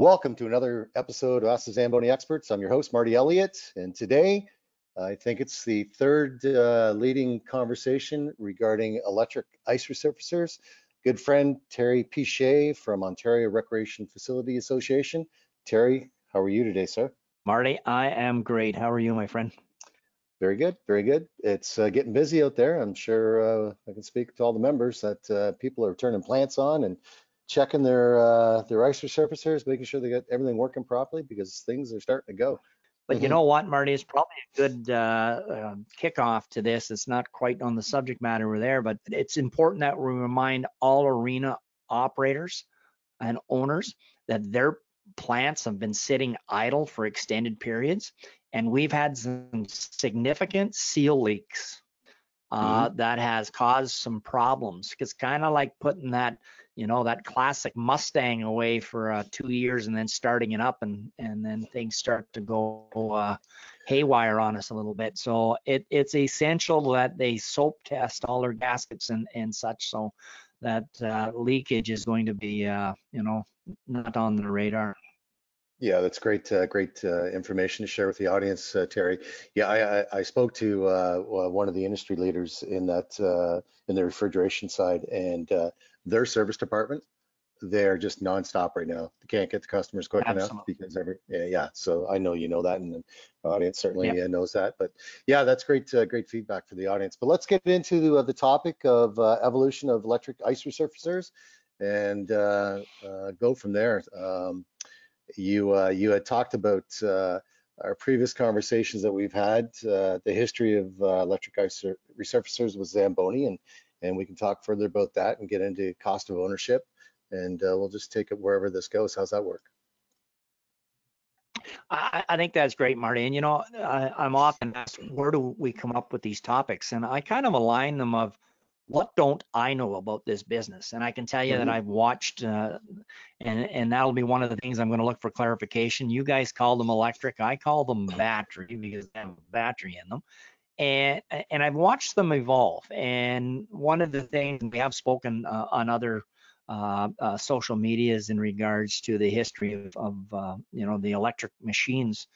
Welcome to another episode of Ask the Zamboni Experts. I'm your host, Marty Elliott, and today I think it's the third uh, leading conversation regarding electric ice resurfacers. Good friend Terry Pichet from Ontario Recreation Facility Association. Terry, how are you today, sir? Marty, I am great. How are you, my friend? Very good, very good. It's uh, getting busy out there. I'm sure uh, I can speak to all the members that uh, people are turning plants on and checking their uh, their ice resurfacers, making sure they got everything working properly because things are starting to go. But you mm-hmm. know what, Marty, it's probably a good uh, uh, kickoff to this. It's not quite on the subject matter we're there, but it's important that we remind all arena operators and owners that their plants have been sitting idle for extended periods, and we've had some significant seal leaks uh, mm-hmm. that has caused some problems. It's kind of like putting that you know that classic Mustang away for uh, two years and then starting it up and and then things start to go uh, haywire on us a little bit. So it it's essential that they soap test all their gaskets and and such so that uh, leakage is going to be uh, you know not on the radar. Yeah, that's great, uh, great uh, information to share with the audience, uh, Terry. Yeah, I, I, I spoke to uh, one of the industry leaders in that uh, in the refrigeration side, and uh, their service department, they're just nonstop right now. They can't get the customers quick Absolutely. enough because every yeah, yeah. So I know you know that, and the audience certainly yep. knows that. But yeah, that's great, great feedback for the audience. But let's get into the, the topic of evolution of electric ice resurfacers and go from there. Um, you uh, you had talked about uh, our previous conversations that we've had, uh, the history of uh, electric resurfacers with Zamboni, and and we can talk further about that and get into cost of ownership, and uh, we'll just take it wherever this goes. How's that work? I, I think that's great, Marty. And you know, I, am often asked, where do we come up with these topics? And I kind of align them of what don't I know about this business? And I can tell you mm-hmm. that I've watched, uh, and and that'll be one of the things I'm going to look for clarification. You guys call them electric, I call them battery because they have a battery in them, and and I've watched them evolve. And one of the things we have spoken uh, on other uh, uh, social medias in regards to the history of, of uh, you know the electric machines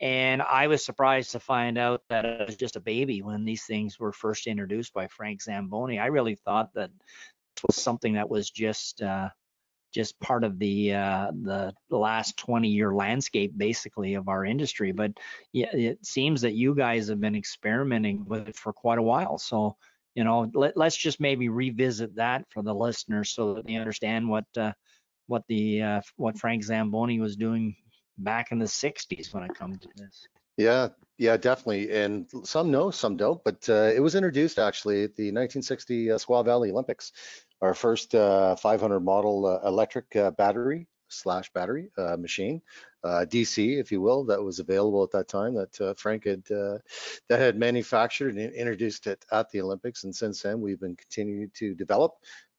and I was surprised to find out that it was just a baby when these things were first introduced by Frank Zamboni. I really thought that it was something that was just uh, just part of the uh, the last 20 year landscape basically of our industry. But yeah, it seems that you guys have been experimenting with it for quite a while. So you know, let, us just maybe revisit that for the listeners so that they understand what uh, what the uh, what Frank Zamboni was doing back in the 60s when it comes to this. Yeah, yeah, definitely. And some know, some don't, but uh, it was introduced actually at the 1960 uh, Squaw Valley Olympics, our first uh, 500 model uh, electric uh, battery slash battery uh, machine, DC, if you will, that was available at that time that Frank had that had manufactured and introduced it at the Olympics. And since then, we've been continuing to develop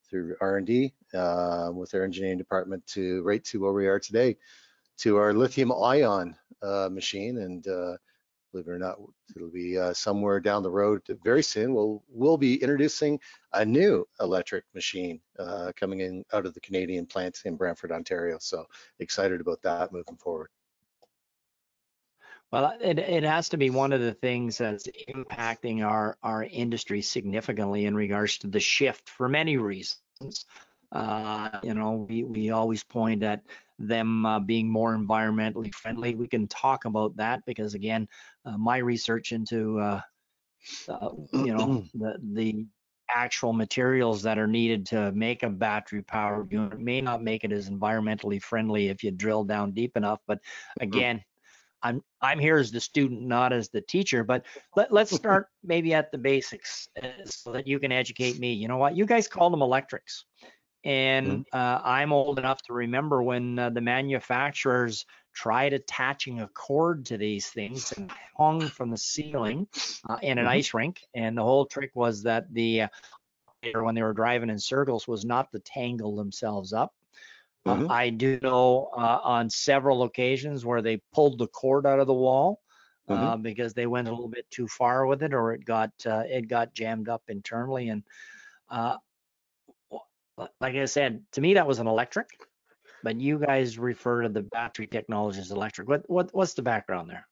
through R&D with our engineering department to right to where we are today to our lithium ion uh, machine and uh, believe it or not, it'll be uh, somewhere down the road very soon. We'll we'll be introducing a new electric machine uh, coming in out of the Canadian plant in Brantford, Ontario. So excited about that moving forward. Well, it, it has to be one of the things that's impacting our, our industry significantly in regards to the shift for many reasons. Uh, you know, we, we always point at them uh, being more environmentally friendly. We can talk about that because again, uh, my research into uh, uh you know the the actual materials that are needed to make a battery powered unit may not make it as environmentally friendly if you drill down deep enough. But mm-hmm. again, I'm I'm here as the student, not as the teacher. But let, let's start maybe at the basics uh, so that you can educate me. You know what? You guys call them electrics. And mm-hmm. uh, I'm old enough to remember when uh, the manufacturers tried attaching a cord to these things and hung from the ceiling uh, in an mm-hmm. ice rink. And the whole trick was that the uh, when they were driving in circles was not to tangle themselves up. Uh, mm-hmm. I do know uh, on several occasions where they pulled the cord out of the wall. Mm-hmm. because they went a little bit too far with it, or it got it got jammed up internally, and like I said, to me that was an electric. but you guys refer to the battery technology as electric. What, what what's the background there?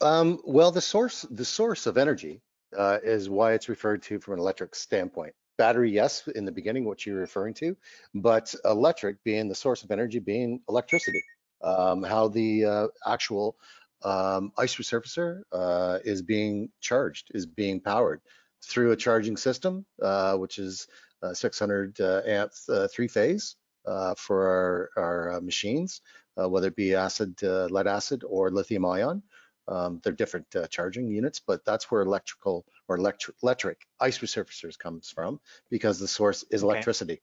Um, well, the source the source of energy uh, is why it's referred to from an electric standpoint. Battery, yes, in the beginning, what you're referring to, but electric being the source of energy, being electricity. Um, how the uh, actual um, ice resurfacer uh, is being charged, is being powered through a charging system, uh, which is 600 uh, amp uh, three phase uh, for our, our machines, whether it be acid, lead acid, or lithium ion. Um, they're different uh, charging units, but that's where electrical or electric, electric ice resurfacers comes from because the source is electricity.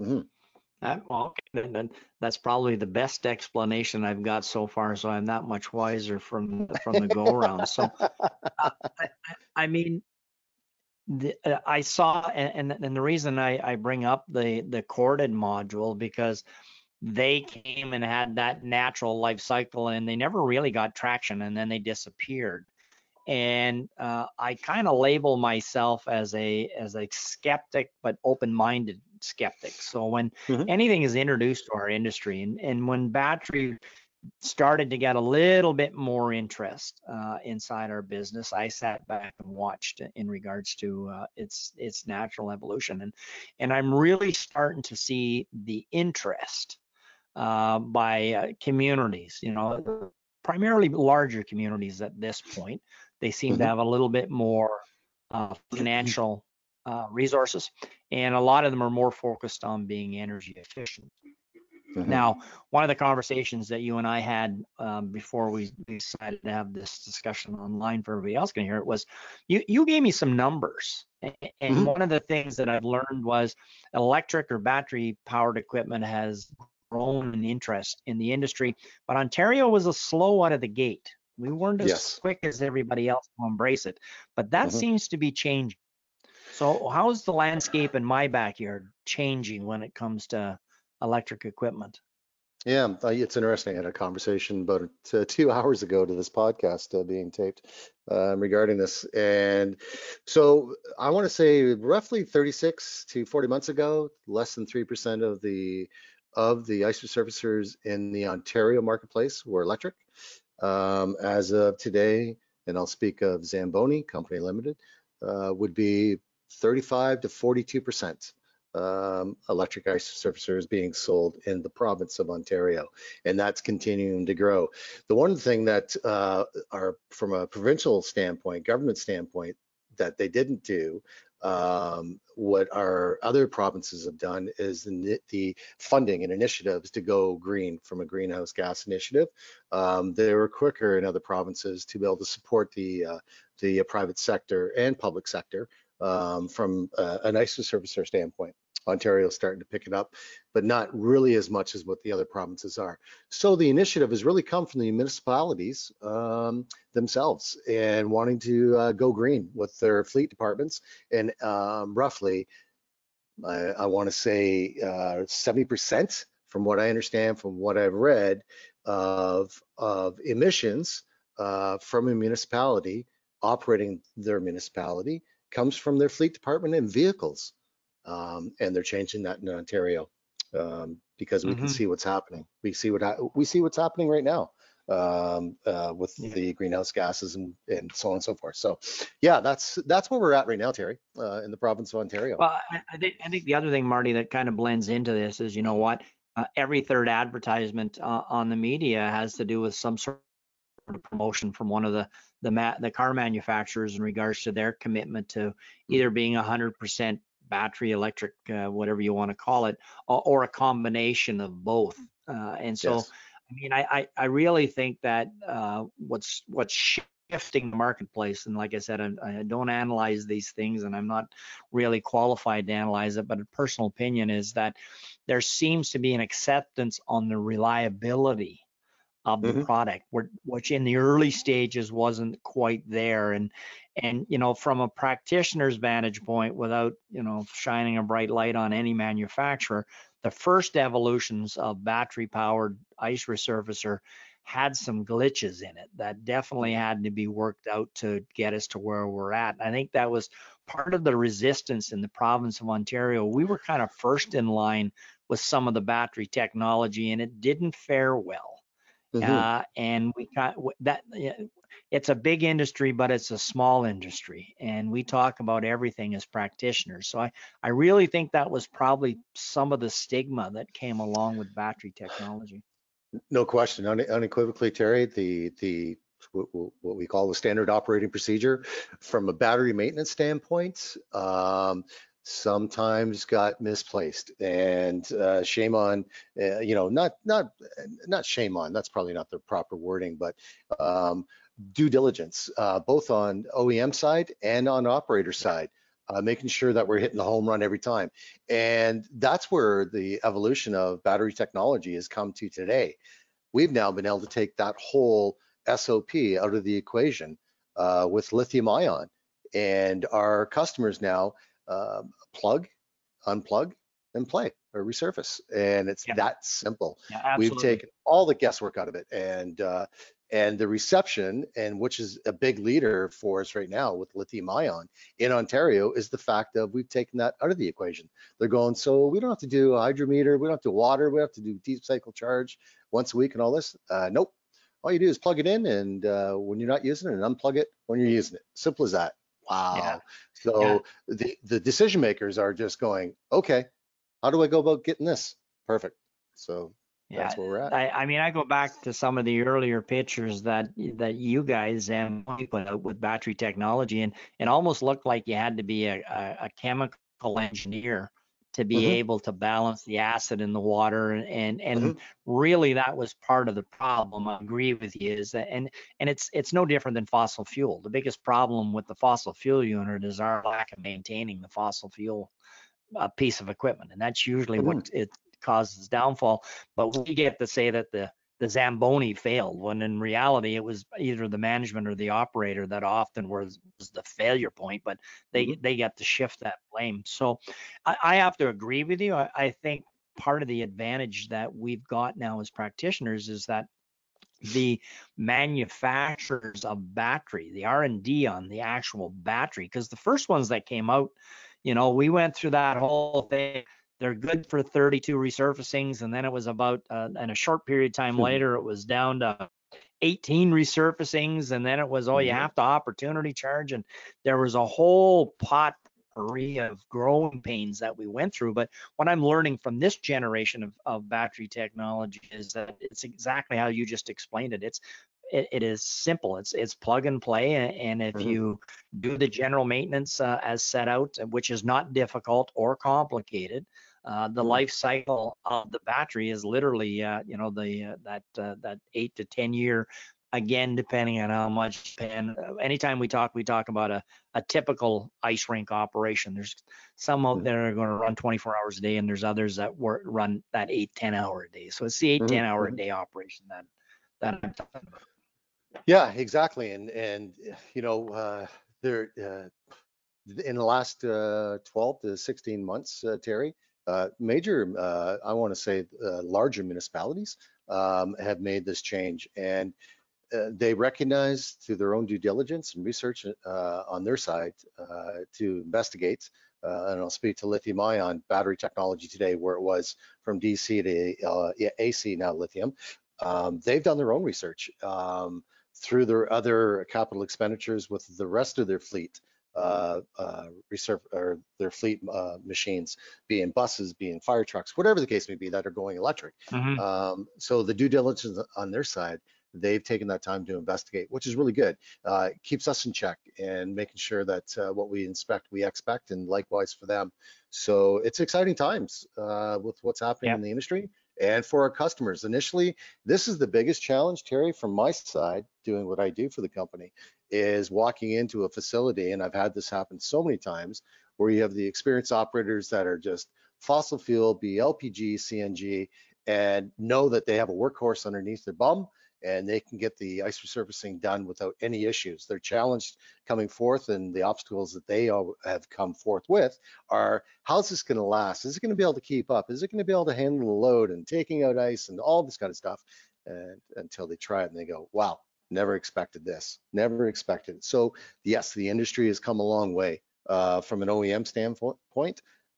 Okay. Mm-hmm. Uh, well, okay, then, then, that's probably the best explanation I've got so far. So I'm not much wiser from from the go around. So, uh, I, I, mean, the, uh, I saw, and, and the reason I, I bring up the the corded module because they came and had that natural life cycle and they never really got traction and then they disappeared and uh, i kind of label myself as a as a skeptic but open-minded skeptic so when mm-hmm. anything is introduced to our industry and, and when battery started to get a little bit more interest uh, inside our business i sat back and watched in regards to uh, its its natural evolution and and i'm really starting to see the interest uh, by uh, communities, you know, primarily larger communities at this point. They seem mm-hmm. to have a little bit more uh, financial uh, resources, and a lot of them are more focused on being energy efficient. Mm-hmm. Now, one of the conversations that you and I had um, before we decided to have this discussion online for everybody else can hear it was you, you gave me some numbers. And mm-hmm. one of the things that I've learned was electric or battery powered equipment has grown in interest in the industry, but Ontario was a slow out of the gate. We weren't as yes. quick as everybody else to embrace it, but that mm-hmm. seems to be changing. So, how's the landscape in my backyard changing when it comes to electric equipment? Yeah, uh, it's interesting. I had a conversation about uh, two hours ago to this podcast uh, being taped um, regarding this. And so I want to say roughly 36 to 40 months ago, less than 3% of the of the ice resurfacers in the Ontario marketplace were electric. Um, as of today, and I'll speak of Zamboni Company Limited, uh, would be 35 to 42 percent um, electric ice surfacers being sold in the province of Ontario, and that's continuing to grow. The one thing that uh, from a provincial standpoint, government standpoint, that they didn't do um, what our other provinces have done is the, the, funding and initiatives to go green from a greenhouse gas initiative. Um, they were quicker in other provinces to be able to support the uh, the private sector and public sector um, from uh, an ice resurfacer standpoint. Ontario is starting to pick it up, but not really as much as what the other provinces are. So the initiative has really come from the municipalities um, themselves and wanting to uh, go green with their fleet departments. And um, roughly, I, I want to say uh, 70% from what I understand, from what I've read, of, of emissions uh, from a municipality operating their municipality comes from their fleet department and vehicles um, and they're changing that in Ontario um, because we mm-hmm. can see what's happening. We see what ha- we see what's happening right now um, uh, with yeah. the greenhouse gases and, and so on and so forth. So, yeah, that's that's where we're at right now, Terry, uh, in the province of Ontario. Well, I, I, think I think the other thing, Marty, that kind of blends into this is, you know what, uh, every third advertisement uh, on the media has to do with some sort promotion from one of the the the car manufacturers in regards to their commitment to either being 100% battery, electric, uh, whatever you want to call it, or, or a combination of both. Uh, and so, yes. I mean, I, I, I, really think that uh, what's what's shifting the marketplace, and like I said, I, I, don't analyze these things, and I'm not really qualified to analyze it, but a personal opinion is that there seems to be an acceptance on the reliability of the mm-hmm. product, which in the early stages wasn't quite there. And and you know, from a practitioner's vantage point, without you know shining a bright light on any manufacturer, the first evolutions of battery-powered ice resurfacer had some glitches in it that definitely had to be worked out to get us to where we're at. I think that was part of the resistance in the province of Ontario. We were kind of first in line with some of the battery technology, and it didn't fare well. Mhm. Uh, and we got that. It's a big industry, but it's a small industry, and we talk about everything as practitioners. So I, I really think that was probably some of the stigma that came along with battery technology. No question, une- unequivocally, Terry, the, the, what what we call the standard operating procedure from a battery maintenance standpoint, um, sometimes got misplaced and uh, shame on, uh, you know, not, not, not shame on, that's probably not the proper wording, but um, due diligence, uh, both on OEM side and on operator side. Uh, making sure that we're hitting the home run every time. And that's where the evolution of battery technology has come to today we've now been able to take that whole SOP out of the equation uh, with lithium ion. And our customers now um, plug, unplug, and play or resurface. And it's Yeah. that simple. Yeah, We've taken all the guesswork out of it. And uh, and the reception, and which is a big leader for us right now with lithium ion in Ontario, is the fact of we've taken that out of the equation. They're going, so we don't have to do a hydrometer, we don't have to water, we have to do deep cycle charge once a week and all this. Uh, nope. All you do is plug it in, and uh, when you're not using it, and unplug it when you're using it. Simple as that. Wow. So Yeah. the the decision makers are just going, okay, how do I go about getting this? Perfect. So Yeah, that's where we're at. I, I mean, I go back to some of the earlier pictures that that you guys and put out with battery technology, and it almost looked like you had to be a, a, a chemical engineer to be Mhm. able to balance the acid in the water, and and, and Mhm. really that was part of the problem. I agree with you, is that and and it's it's no different than fossil fuel. The biggest problem with the fossil fuel unit is our lack of maintaining the fossil fuel uh, piece of equipment, and that's usually what it causes downfall. But we get to say that the the Zamboni failed, when in reality it was either the management or the operator that often was, was the failure point. But they mm-hmm. they get to shift that blame. So I, I have to agree with you. I, I think part of the advantage that we've got now as practitioners is that the manufacturers of battery, the R&D on the actual battery, because the first ones that came out, you know, we went through that whole thing. They're good for 32 resurfacings, and then it was about, uh, in a short period of time Mhm. later, it was down to 18 resurfacings, and then it was, oh, you Mhm. have to opportunity charge, and there was a whole potpourri of growing pains that we went through. But what I'm learning from this generation of, of battery technology is that it's exactly how you just explained it. It's it, it is simple. It's it's plug and play, and if Mhm. you do the general maintenance uh, as set out, which is not difficult or complicated, uh, the Mhm. life cycle of the battery is literally, uh, you know, the uh, that uh, that eight to ten year. Again, depending on how much. And anytime we talk, we talk about a, a typical ice rink operation. There's some out Mhm. there are going to run 24 hours a day, and there's others that work, run that eight, 10 hour a day. So it's the eight, Mhm, 10 hour a day operation that that I'm talking about. Yeah, exactly. And and you know, uh, there uh, in the last uh, 12 to 16 months, uh, Terry, major, uh, I want to say, uh, larger municipalities um, have made this change, and uh, they recognize through their own due diligence and research uh, on their side uh, to investigate. Uh, and I'll speak to lithium ion battery technology today, where it was from DC to uh, AC now lithium. Um, they've done their own research um, through their other capital expenditures with the rest of their fleet, uh, uh, reserve or their fleet uh, machines, being buses, being fire trucks, whatever the case may be that are going electric. Mhm. Um, so the due diligence on their side, they've taken that time to investigate, which is really good. Uh, keeps us in check and making sure that uh, what we inspect, we expect, and likewise for them. So it's exciting times uh, with what's happening in the industry and for our customers. Initially, this is the biggest challenge, Terry, from my side, doing what I do for the company, is walking into a facility, and I've had this happen so many times, where you have the experienced operators that are just fossil fuel, be LPG, CNG, and know that they have a workhorse underneath their bum and they can get the ice resurfacing done without any issues. They're challenged coming forth and the obstacles that they all have come forth with are how's this going to last? Is it going to be able to keep up? Is it going to be able to handle the load and taking out ice and all this kind of stuff? And until they try it and they go, wow, never expected this, never expected it. So yes, the industry has come a long way uh, from an OEM standpoint.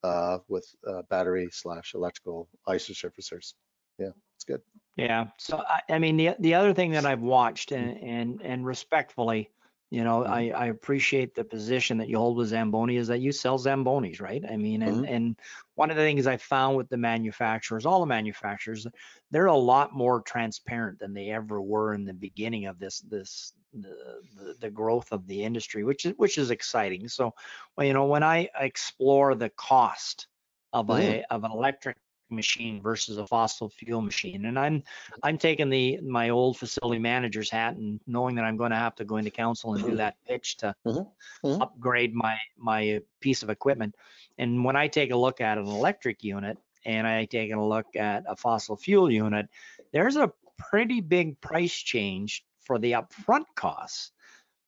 uh, with uh, battery slash electrical ice resurfacers. Yeah, it's good. Yeah. So I, I mean, the the other thing that I've watched and and and respectfully, you know, Mhm. I I appreciate the position that you hold with Zamboni is that you sell Zambonis, right? I mean, and and one of the things I found with the manufacturers, all the manufacturers, they're a lot more transparent than they ever were in the beginning of this this the the, the growth of the industry, which is which is exciting. So, well, you know, when I explore the cost of a of an electric machine versus a fossil fuel machine. And I'm I'm taking the my old facility manager's hat and knowing that I'm going to have to go into council and do that pitch to Mhm, mhm. upgrade my my piece of equipment. And when I take a look at an electric unit and I take a look at a fossil fuel unit, there's a pretty big price change for the upfront costs.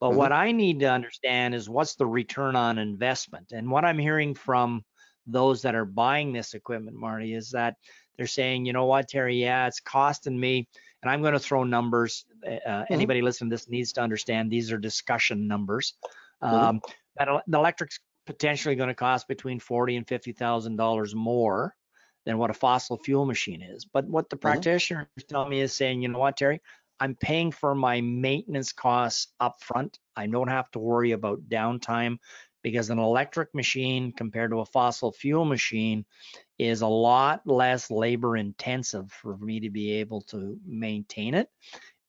But Mhm. what I need to understand is what's the return on investment. And what I'm hearing from those that are buying this equipment, Marty, is that they're saying, you know what, Terry, yeah, it's costing me, and I'm going to throw numbers. Uh, Anybody listening to this needs to understand these are discussion numbers. Um, that el- the electric's potentially going to cost between forty and fifty thousand dollars more than what a fossil fuel machine is. But what the practitioner is telling me is saying, you know what, Terry, I'm paying for my maintenance costs up front. I don't have to worry about downtime because an electric machine compared to a fossil fuel machine is a lot less labor intensive for me to be able to maintain it.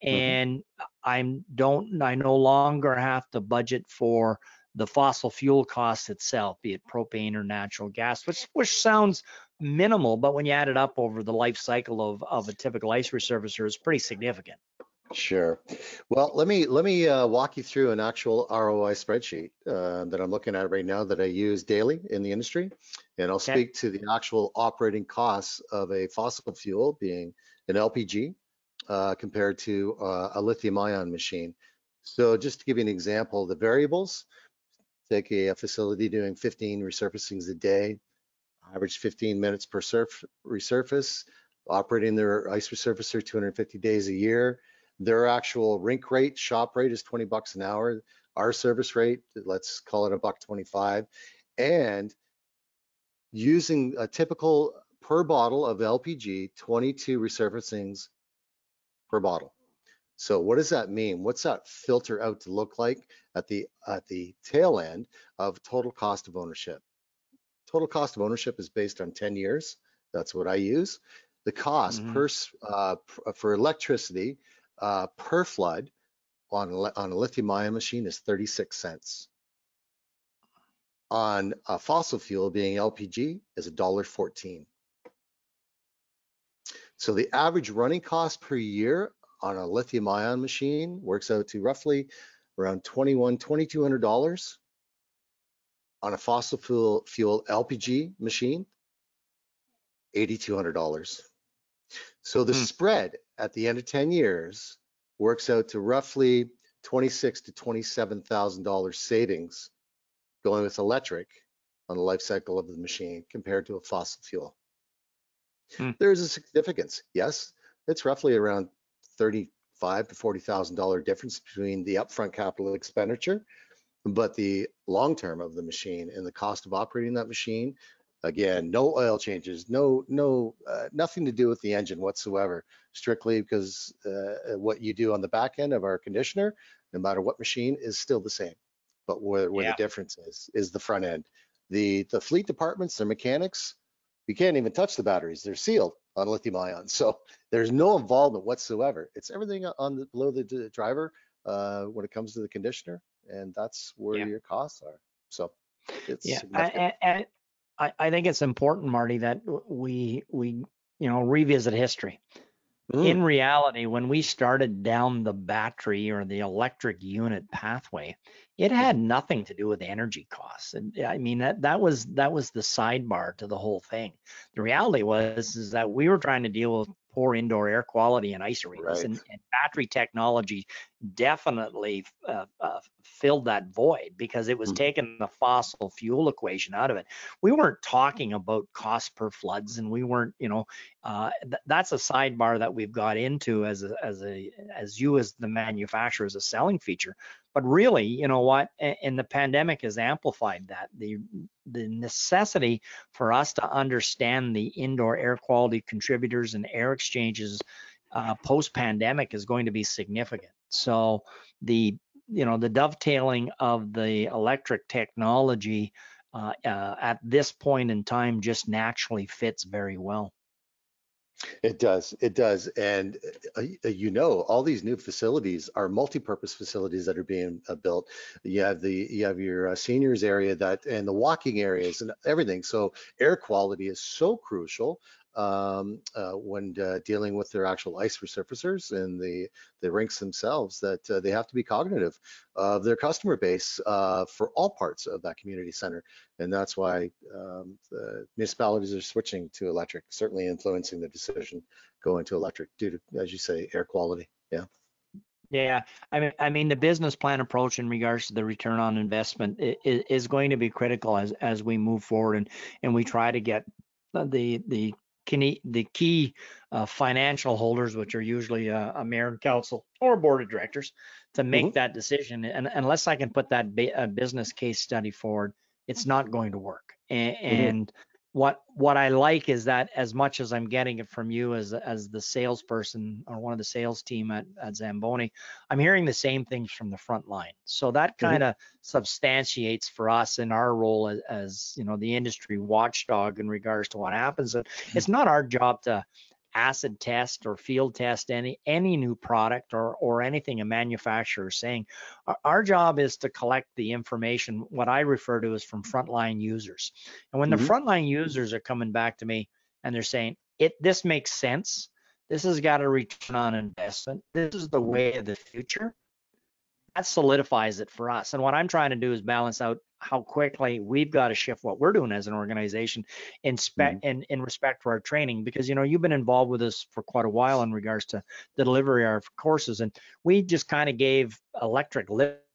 Mm-hmm. And I'm don't I no longer have to budget for the fossil fuel cost itself, be it propane or natural gas, which which sounds minimal, but when you add it up over the life cycle of, of a typical ice resurfacer, it's pretty significant. Sure. Well, let me let me uh, walk you through an actual ROI spreadsheet uh, that I'm looking at right now that I use daily in the industry, and I'll Okay. speak to the actual operating costs of a fossil fuel, being an LPG, uh, compared to uh, a lithium-ion machine. So, just to give you an example, the variables: take a, a facility doing 15 resurfacings a day, average 15 minutes per surf resurface, operating their ice resurfacer 250 days a year. Their actual rink rate, shop rate is 20 bucks an hour. Our service rate, let's call it a buck 25. And using a typical per bottle of LPG, 22 resurfacings per bottle. So what does that mean? What's that filter out to look like at the at the tail end of total cost of ownership? Total cost of ownership is based on 10 years. That's what I use. The cost Mhm. per uh, for electricity uh, per flood on a on a lithium ion machine is 36 cents. On a fossil fuel being LPG is $1.14. So the average running cost per year on a lithium ion machine works out to roughly around 21, $2,200 on a fossil fuel, fuel LPG machine, $8,200. So the Hmm. spread at the end of 10 years works out to roughly 26 to $27,000 savings going with electric on the life cycle of the machine compared to a fossil fuel. Hmm. There's a significance. Yes, it's roughly around 35 to $40,000 difference between the upfront capital expenditure, but the long term of the machine and the cost of operating that machine, again, no oil changes, no, no, uh, nothing to do with the engine whatsoever, strictly because uh, what you do on the back end of our conditioner, no matter what machine, is still the same. But where, where Yeah. the difference is, is the front end. The, the fleet departments, their mechanics, you can't even touch the batteries. They're sealed on lithium ion. So there's no involvement whatsoever. It's everything on the below the d- driver uh, when it comes to the conditioner, and that's where Yeah. your costs are. So it's Yeah, I, significant. I, I- think it's important, Marty, that we we you know revisit history. Mm, In reality, when we started down the battery or the electric unit pathway, it had nothing to do with energy costs. And I mean that that was that was the sidebar to the whole thing. The reality was is that we were trying to deal with poor indoor air quality and ice arenas, Right. and, and battery technology definitely uh, uh, filled that void because it was Mhm. taking the fossil fuel equation out of it. We weren't talking about cost per floods, and we weren't, you know, uh, th- that's a sidebar that we've got into as a, as a as you as the manufacturer as a selling feature. But really, you know what? A- And the pandemic has amplified that. The the necessity for us to understand the indoor air quality contributors and air exchanges uh, post pandemic is going to be significant. So the you know the dovetailing of the electric technology uh, uh, at this point in time just naturally fits very well. It does, it does. And uh, uh, you know, all these new facilities are multi-purpose facilities that are being uh, built. You have the, you have your uh, seniors area that, and the walking areas and everything. So air quality is so crucial um, uh, when uh, dealing with their actual ice resurfacers and the, the rinks themselves that uh, they have to be cognitive of their customer base uh, for all parts of that community center. And that's why um, the municipalities are switching to electric, certainly influencing the decision going to electric due to, as you say, air quality. Yeah. Yeah, I mean, I mean, the business plan approach in regards to the return on investment is, is going to be critical as as we move forward and and we try to get the the key the key uh, financial holders, which are usually a, a mayor and council or board of directors, to make Mhm. that decision. And unless I can put that ba- uh, business case study forward, it's not going to work. And, and what what I like is that as much as I'm getting it from you as as the salesperson or one of the sales team at, at Zamboni, I'm hearing the same things from the front line. So that mm-hmm. kind of substantiates for us in our role as, as you know the industry watchdog in regards to what happens. And mm-hmm. it's not our job to acid test or field test any any new product or or anything a manufacturer is saying. Our, our job is to collect the information, what I refer to as from frontline users. And when Mhm. the frontline users are coming back to me and they're saying, "It this makes sense. This has got a return on investment. This is the way of the future." That solidifies it for us. And what I'm trying to do is balance out how quickly we've got to shift what we're doing as an organization in spec in, in respect for our training because you know you've been involved with us for quite a while in regards to the delivery of our courses and we just kind of gave electric lip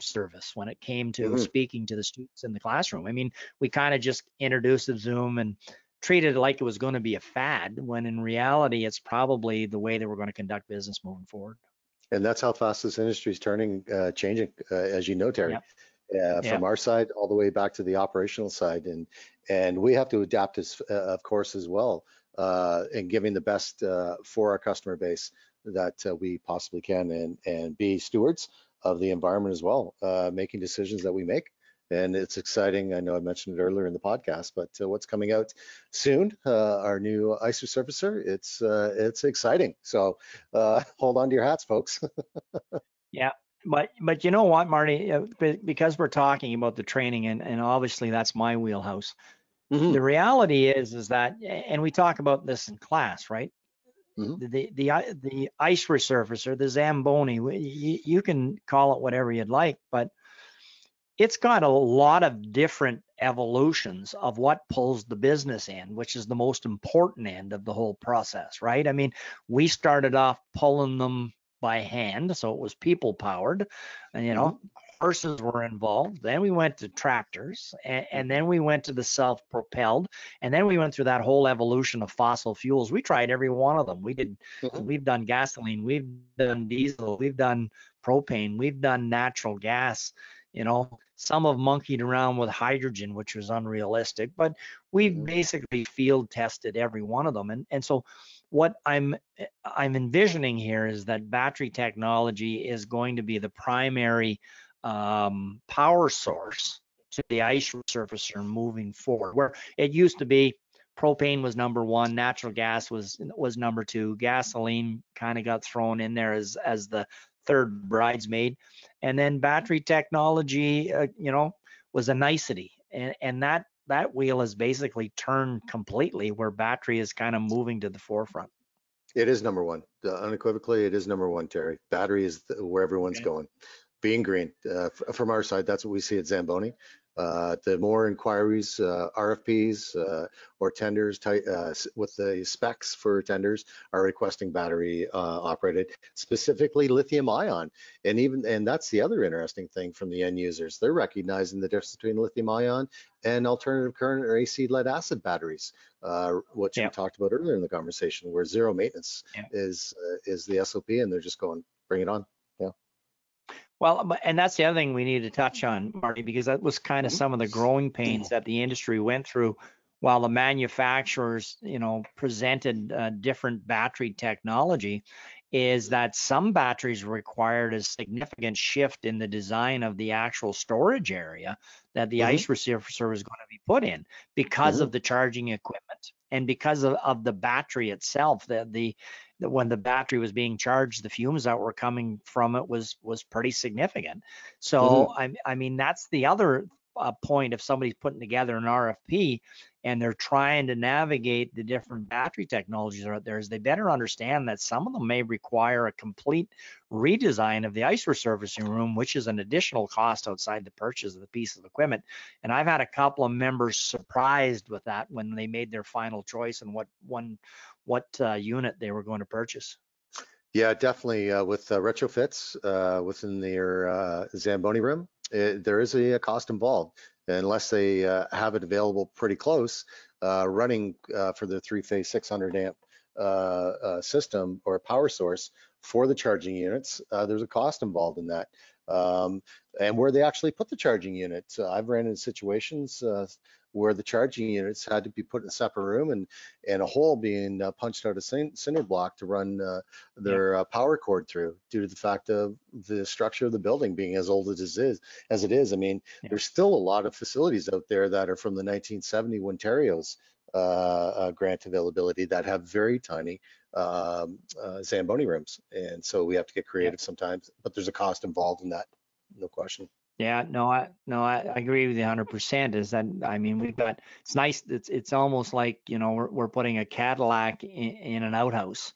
service when it came to Mhm. speaking to the students in the classroom. I mean, we kind of just introduced the Zoom and treated it like it was going to be a fad when in reality it's probably the way that we're going to conduct business moving forward. And that's how fast this industry is turning, uh, changing, uh, as you know, Terry. Yep. Uh, Yep. from our side all the way back to the operational side, and and we have to adapt as, uh, of course, as well, uh, in giving the best uh, for our customer base that uh, we possibly can, and and be stewards of the environment as well, uh, making decisions that we make. And it's exciting. I know I mentioned it earlier in the podcast, but uh, what's coming out soon, uh, our new ice resurfacer, it's uh, it's exciting. So uh, hold on to your hats, folks. Yeah, but but you know what, Marty? Uh, Because we're talking about the training, and, and obviously that's my wheelhouse. Mhm. The reality is is that, and we talk about this in class, right? Mhm. The the the, ice resurfacer, the Zamboni, you, you can call it whatever you'd like, but it's got a lot of different evolutions of what pulls the business in, which is the most important end of the whole process, right? I mean, we started off pulling them by hand, so it was people powered, and you know, horses were involved. Then we went to tractors, and, and then we went to the self-propelled, and then we went through that whole evolution of fossil fuels. We tried every one of them. We did. Mhm. We've done gasoline. We've done diesel. We've done propane. We've done natural gas. You know, some have monkeyed around with hydrogen, which was unrealistic, but we've Mhm. basically field tested every one of them. And and so what I'm I'm envisioning here is that battery technology is going to be the primary um, power source to the ice resurfacer moving forward. Where it used to be propane was number one, natural gas was was number two, gasoline kind of got thrown in there as as the third bridesmaid, and then battery technology, uh, you know, was a nicety, and and that that wheel has basically turned completely where battery is kind of moving to the forefront. It is number one. Uh, unequivocally, it is number one, Terry. Battery is the, where everyone's Okay. going. Being green. Uh, f- from our side, that's what we see at Zamboni. Uh, the more inquiries, uh, RFPs uh, or tenders uh, with the specs for tenders are requesting battery uh, operated, specifically lithium ion. And even and that's the other interesting thing from the end users. They're recognizing the difference between lithium ion and alternative current or AC lead acid batteries, uh, which Yeah. we talked about earlier in the conversation, where zero maintenance Yeah. is uh, is the SOP, and they're just going bring it on. Well, and that's the other thing we need to touch on, Marty, because that was kind of Mhm. some of the growing pains that the industry went through while the manufacturers, you know, presented uh, different battery technology is that some batteries required a significant shift in the design of the actual storage area that the Mhm. ice receiver is going to be put in because Mhm. of the charging equipment and because of, of the battery itself that the that when the battery was being charged the fumes that were coming from it was was pretty significant. So I, I mean that's the other uh, point if somebody's putting together an rfp and they're trying to navigate the different battery technologies out there is they better understand that some of them may require a complete redesign of the ice resurfacing room which is an additional cost outside the purchase of the piece of equipment. And i've had a couple of members surprised with that when they made their final choice and what one what uh, unit they were going to purchase Yeah, definitely. Uh, with uh, retrofits uh, within their uh, Zamboni room, it, there is a, a cost involved. Unless they have it available pretty close, running for the three-phase 600 amp system or power source for the charging units, there's a cost involved in that. Um, and where they actually put the charging units, uh, I've ran into situations uh, where the charging units had to be put in a separate room and and a hole being uh, punched out of cin- cinder block to run uh, their uh, power cord through due to the fact of the structure of the building being as old as it is. As it is, I mean, Yeah. there's still a lot of facilities out there that are from the 1970 Ontario's uh, uh, grant availability that have very tiny um, uh, Zamboni rooms, and so we have to get creative sometimes. But there's a cost involved in that, no question. Yeah, no, I no, I, I agree with you 100%. Is that I mean we've got it's nice. It's it's almost like you know we're we're putting a Cadillac in, in an outhouse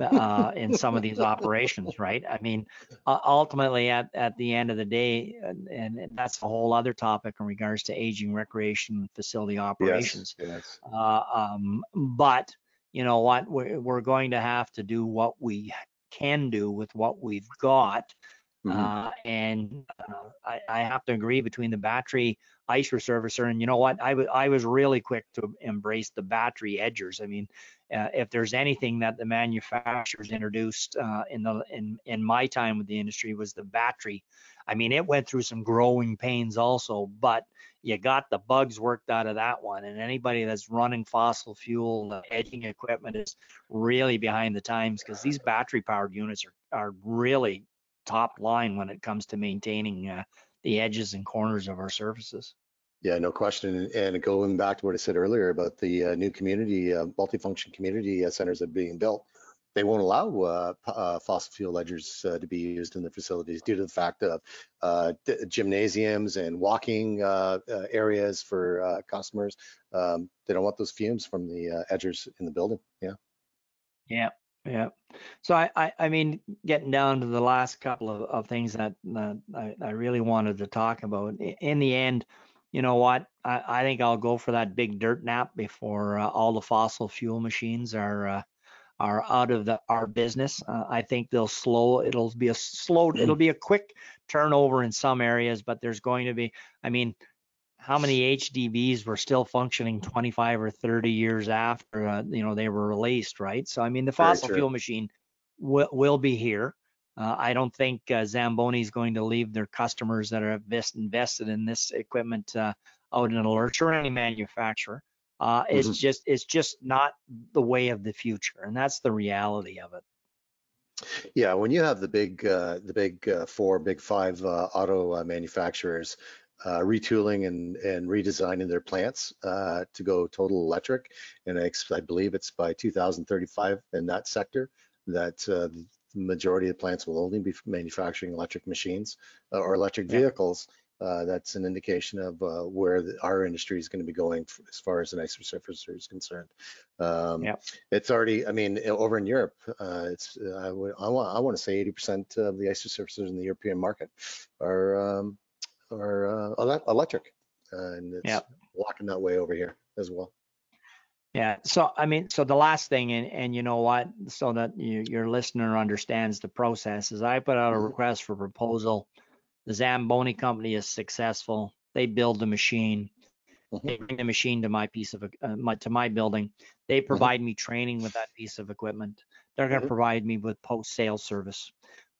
uh, in some of these operations, right? I mean, uh, ultimately at at the end of the day, and, and that's a whole other topic in regards to aging recreation facility operations. Yes. Uh, um, but you know what? We're, we're going to have to do what we can do with what we've got. Mhm. Uh, and uh, I, I have to agree between the battery ice resurfacer and you know what? I wa- I was really quick to embrace the battery edgers. I mean, uh, if there's anything that the manufacturers introduced uh, in the in in my time with the industry was the battery. I mean, it went through some growing pains also, but you got the bugs worked out of that one. And anybody that's running fossil fuel uh, edging equipment is really behind the times because these battery powered units are, are really top line when it comes to maintaining uh, the edges and corners of our surfaces. Yeah, no question. And going back to what I said earlier about the uh, new community, uh, multifunction community uh, centers that are being built, they won't allow uh, uh, fossil fuel edgers uh, to be used in the facilities due to the fact of uh, gymnasiums and walking uh, uh, areas for uh, customers. Um, they don't want those fumes from the uh, edgers in the building. Yeah. Yeah, yeah. So I, I, I mean, getting down to the last couple of, of things that, that I, I really wanted to talk about. In the end, you know what? I, I think I'll go for that big dirt nap before uh, all the fossil fuel machines are uh, are out of the our business. Uh, I think they'll slow. It'll be a slow. It'll be a quick turnover in some areas, but there's going to be. I mean, how many HDBs were still functioning 25 or 30 years after uh, you know they were released, right? So I mean, the fossil fuel machine will will be here. Uh, I don't think uh, Zamboni is going to leave their customers that are invest, invested in this equipment uh, out in a lurch or any manufacturer. Uh, it's Mhm. just it's just not the way of the future, and that's the reality of it. Yeah, when you have the big, uh, the big uh, four, big five uh, auto uh, manufacturers uh, retooling and, and redesigning their plants uh, to go total electric, and I, I believe it's by 2035 in that sector that uh, the majority of the plants will only be manufacturing electric machines uh, or electric Yeah. vehicles. Uh, that's an indication of uh, where the, our industry is going to be going as far as an ice resurfacer is concerned. Um, Yep. it's already, I mean, over in Europe, uh, it's, uh, I would, I want, I want to say 80% of the ice resurfacers in the European market are, um, are uh, ele- electric. and it's Yep. walking that way over here as well. Yeah. So, I mean, so the last thing, and, and you know what, so that you, your listener understands the process is I put out a Mhm. request for proposal. The Zamboni company is successful. They build the machine. Mhm. They bring the machine to my piece of, uh, my, to my building. They provide me training with that piece of equipment. They're going to provide me with post-sale service.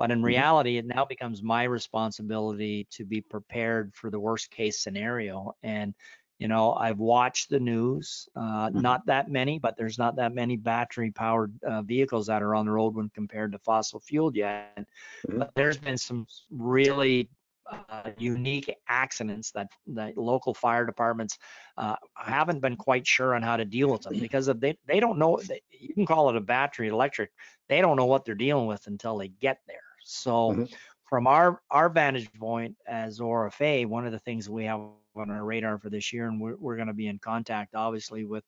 But in Mhm. reality, it now becomes my responsibility to be prepared for the worst case scenario. And you know, I've watched the news, uh, Mhm. not that many, but there's not that many battery powered uh, vehicles that are on the road when compared to fossil fueled yet. Mhm. But there's been some really uh, unique accidents that, that local fire departments uh, haven't been quite sure on how to deal with them because of they, they don't know, they, you can call it a battery electric, they don't know what they're dealing with until they get there. So Mhm. from our, our vantage point as ORFA, one of the things we have on our radar for this year, and we're, we're going to be in contact, obviously, with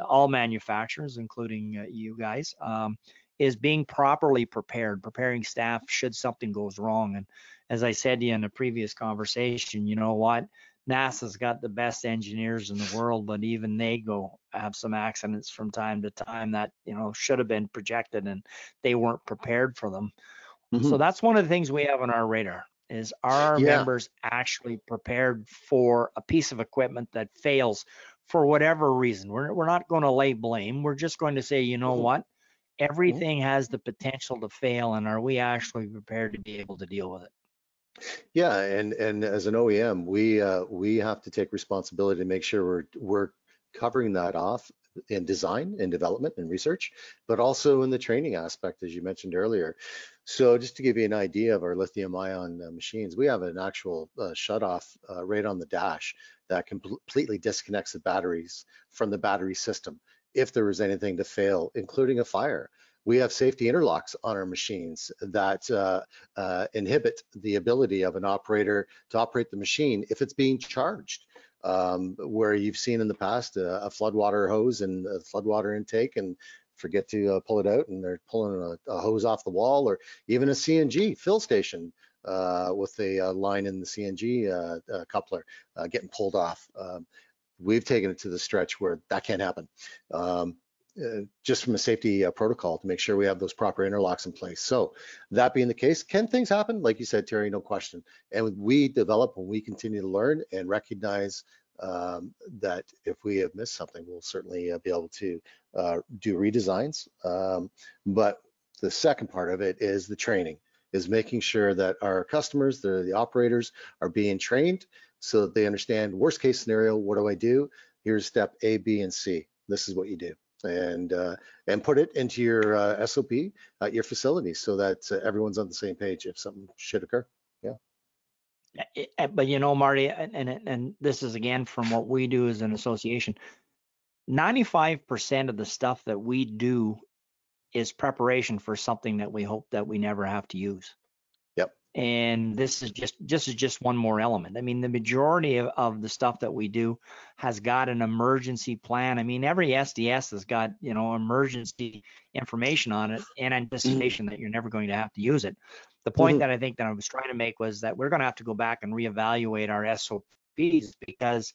all manufacturers, including uh, you guys, um, is being properly prepared, preparing staff should something goes wrong. And as I said to you in a previous conversation, you know what? NASA's got the best engineers in the world, but even they go have some accidents from time to time that you know should have been projected, and they weren't prepared for them. So that's one of the things we have on our radar is are our Yeah. members actually prepared for a piece of equipment that fails for whatever reason? We're, we're not going to lay blame. We're just going to say, you know Mhm. what? Everything has the potential to fail, and are we actually prepared to be able to deal with it? Yeah, and and as an OEM, we uh, we have to take responsibility to make sure we're we're covering that off in design and development and research, but also in the training aspect, as you mentioned earlier. So just to give you an idea of our lithium ion uh, machines, we have an actual uh, shut off uh, right on the dash that completely disconnects the batteries from the battery system if there was anything to fail, including a fire. We have safety interlocks on our machines that uh, uh, inhibit the ability of an operator to operate the machine if it's being charged. Um, where you've seen in the past uh, a floodwater hose and a floodwater intake and forget to uh, pull it out and they're pulling a, a, hose off the wall or even a CNG fill station uh, with a, uh, line in the CNG coupler getting pulled off. Um, we've taken it to the stretch where that can't happen. Um, uh, just from a safety uh, protocol to make sure we have those proper interlocks in place. So that being the case, can things happen? Like you said, Terry, no question. And we develop and we continue to learn and recognize um, that if we have missed something, we'll certainly uh, be able to uh, do redesigns. Um, but the second part of it is the training, is making sure that our customers, the, the operators, are being trained so that they understand worst case scenario, what do I do? Here's step A, B, and C. This is what you do and uh, and put it into your uh, SOP at your facility so that uh, everyone's on the same page if something should occur. Eh, eh, But you know, Marty, and, and and this is again from what we do as an association. 95% of the stuff that we do is preparation for something that we hope that we never have to use. And this is just this is just one more element. I mean, the majority of, of the stuff that we do has got an emergency plan. I mean, every SDS has got, you know, emergency information on it in anticipation that you're never going to have to use it. The point Mhm. that I think that I was trying to make was that we're going to have to go back and reevaluate our SOPs because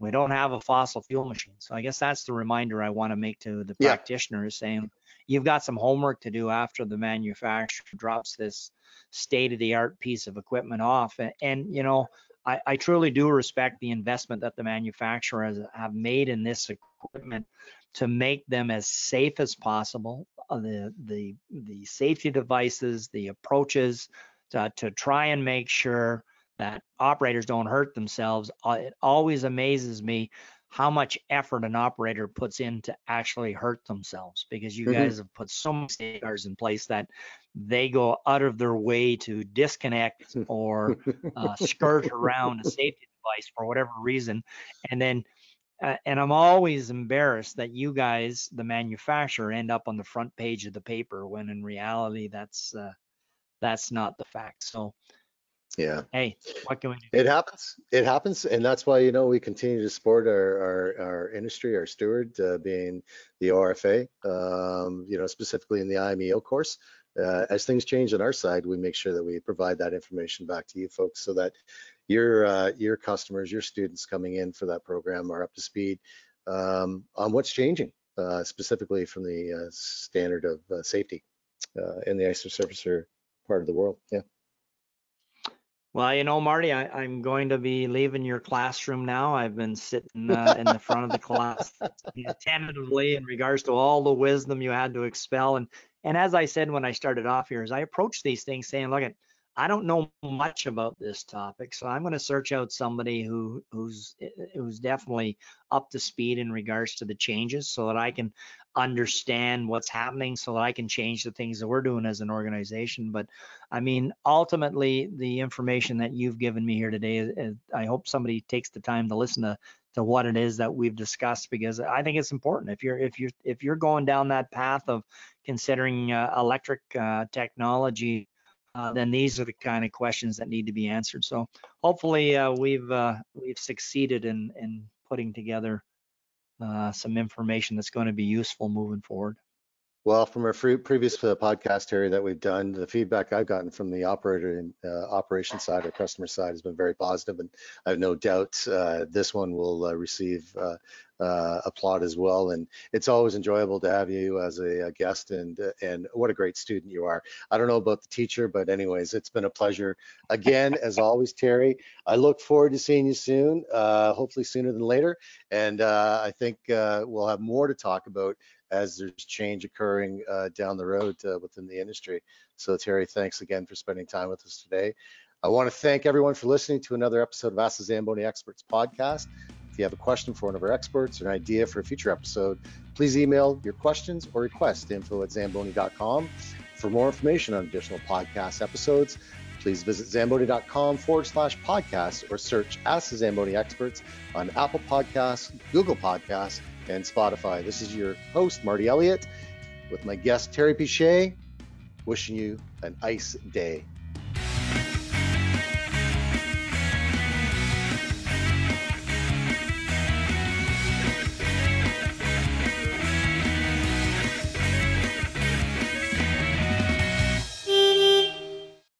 we don't have a fossil fuel machine. So I guess that's the reminder I want to make to the Yeah. practitioners saying you've got some homework to do after the manufacturer drops this state of the art piece of equipment off. And, and you know, I, I truly do respect the investment that the manufacturers have made in this equipment to make them as safe as possible. Uh, the the the safety devices, the approaches to, to try and make sure that operators don't hurt themselves. Uh, It always amazes me how much effort an operator puts in to actually hurt themselves because you Mhm. guys have put so many safeguards in place that they go out of their way to disconnect or uh, skirt around a safety device for whatever reason. And then, uh, and I'm always embarrassed that you guys, the manufacturer, end up on the front page of the paper when in reality that's uh, that's not the fact. So, Yeah. hey, what can we do? It happens. It happens, and that's why you know we continue to support our our, our industry, our steward uh, being the ORFA. Um, you know, specifically in the IMEO course. Uh, as things change on our side, we make sure that we provide that information back to you folks, so that your uh, your customers, your students coming in for that program are up to speed um, on what's changing, uh, specifically from the uh, standard of uh, safety uh, in the ice surfacer part of the world. Yeah. Well, you know, Marty, I, am going to be leaving your classroom now. I've been sitting uh, in the front of the class attentively in regards to all the wisdom you had to expel. And and as I said when I started off here, as I approach these things, saying, look, at I don't know much about this topic, so I'm going to search out somebody who who's eh, eh, who's definitely up to speed in regards to the changes, so that I can understand what's happening, so that I can change the things that we're doing as an organization. But I mean, ultimately, the information that you've given me here today, eh, I hope somebody takes the time to listen to to what it is that we've discussed because I think it's important. If you're if you're if you're going down that path of considering uh, electric uh, technology uh, then these are the kind of questions that need to be answered. So hopefully uh, we've uh, we've succeeded in in putting together uh, some information that's going to be useful moving forward. Well, from our previous uh, podcast area that we've done, the feedback I've gotten from the operator and uh, operation side or customer side has been very positive, and I have no doubt uh, this one will uh, receive uh, uh, applaud as well. And it's always enjoyable to have you as a, a, guest, and and what a great student you are. I don't know about the teacher, but anyways, it's been a pleasure again, as always, Terry. I look forward to seeing you soon, hopefully sooner than later, and I think we'll have more to talk about as there's change occurring uh, down the road uh, within the industry. So Terry, thanks again for spending time with us today. I want to thank everyone for listening to another episode of the Zamboni Experts podcast. If you have a question for one of our experts or an idea for a future episode, please email your questions or request info at zamboni.com. For more information on additional podcast episodes, please visit zamboni.com forward slash podcast or search Ask the Zamboni Experts on Apple Podcasts, Google Podcasts, and Spotify. This is your host, Marty Elliott, with my guest, Terry Piché, wishing you an ice day.